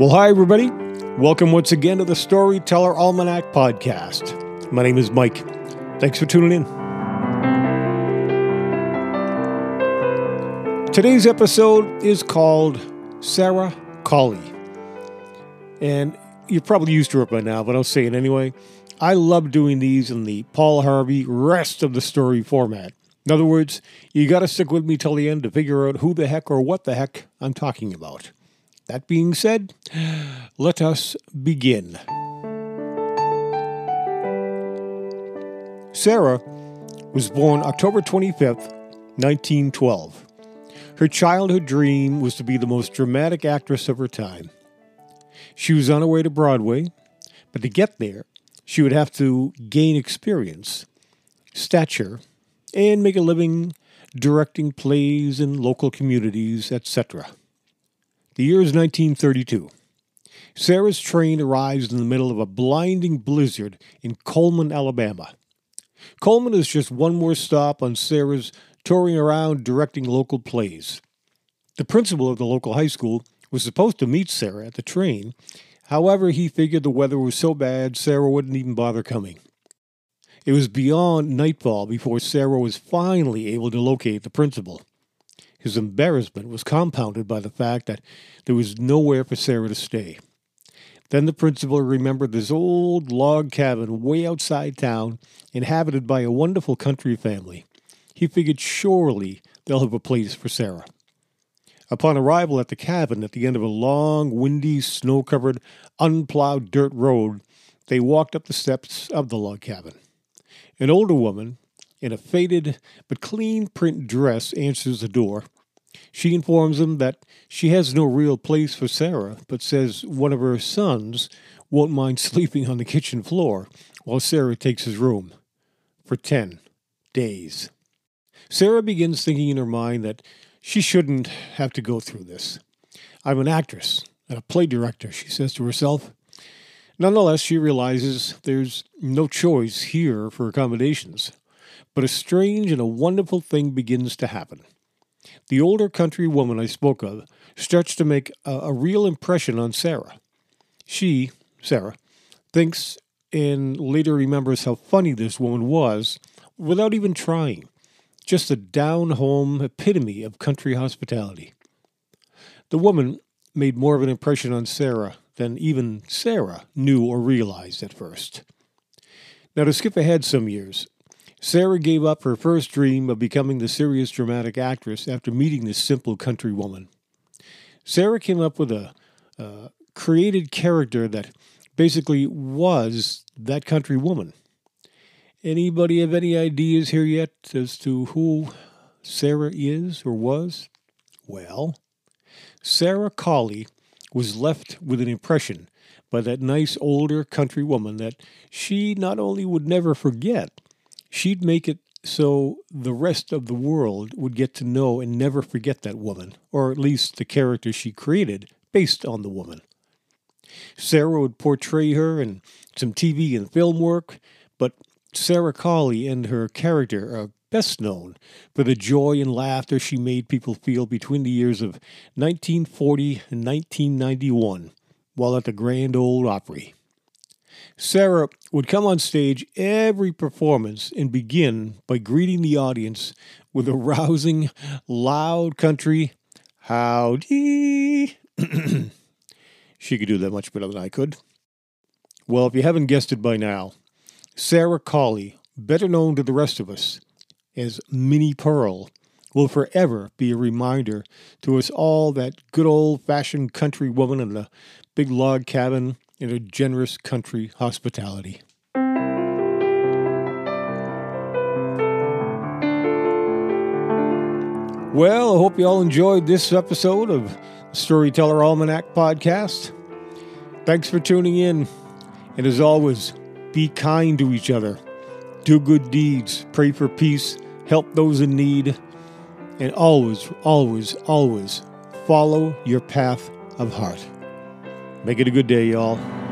Well, hi, everybody. Welcome once again to the Storyteller Almanac podcast. My name is Mike. Thanks for tuning in. Today's episode is called Sarah Colley. And you're probably used to it by now, but I'll say it anyway. I love doing these in the Paul Harvey rest of the story format. In other words, you got to stick with me till the end to figure out who the heck or what the heck I'm talking about. That being said, let us begin. Sarah was born October 25th, 1912. Her childhood dream was to be the most dramatic actress of her time. She was on her way to Broadway, but to get there, she would have to gain experience, stature, and make a living directing plays in local communities, etc. The year is 1932. Sarah's train arrives in the middle of a blinding blizzard in Coleman, Alabama. Coleman is just one more stop on Sarah's touring around directing local plays. The principal of the local high school was supposed to meet Sarah at the train. However, he figured the weather was so bad Sarah wouldn't even bother coming. It was beyond nightfall before Sarah was finally able to locate the principal. His embarrassment was compounded by the fact that there was nowhere for Sarah to stay. Then the principal remembered this old log cabin way outside town, inhabited by a wonderful country family. He figured surely they'll have a place for Sarah. Upon arrival at the cabin at the end of a long, windy, snow covered, unplowed dirt road, they walked up the steps of the log cabin. An older woman, in a faded but clean print dress, answers the door. She informs him that she has no real place for Sarah, but says one of her sons won't mind sleeping on the kitchen floor while Sarah takes his room for 10 days. Sarah begins thinking in her mind that she shouldn't have to go through this. I'm an actress and a play director, she says to herself. Nonetheless, she realizes there's no choice here for accommodations. But a strange and a wonderful thing begins to happen. The older country woman I spoke of starts to make a, a real impression on Sarah. She, Sarah, thinks and later remembers how funny this woman was without even trying. Just a down home epitome of country hospitality. The woman made more of an impression on Sarah than even Sarah knew or realized at first. Now, to skip ahead some years, Sarah gave up her first dream of becoming the serious dramatic actress after meeting this simple country woman. Sarah came up with a, a created character that basically was that country woman. Anybody have any ideas here yet as to who Sarah is or was? Well, Sarah Colley was left with an impression by that nice older country woman that she not only would never forget, she'd make it so the rest of the world would get to know and never forget that woman, or at least the character she created based on the woman. Sarah would portray her in some TV and film work, but Sarah Colley and her character are best known for the joy and laughter she made people feel between the years of 1940 and 1991 while at the Grand Ole Opry. Sarah would come on stage every performance and begin by greeting the audience with a rousing, loud country howdy. she could do that much better than I could. Well, if you haven't guessed it by now, Sarah Colley, better known to the rest of us as Minnie Pearl, will forever be a reminder to us all that good old fashioned country woman in the big log cabin in a generous country hospitality. Well, I hope you all enjoyed this episode of the Storyteller Almanac podcast. Thanks for tuning in. And as always, be kind to each other, do good deeds, pray for peace, help those in need, and always, always, always follow your path of heart. Make it a good day, y'all.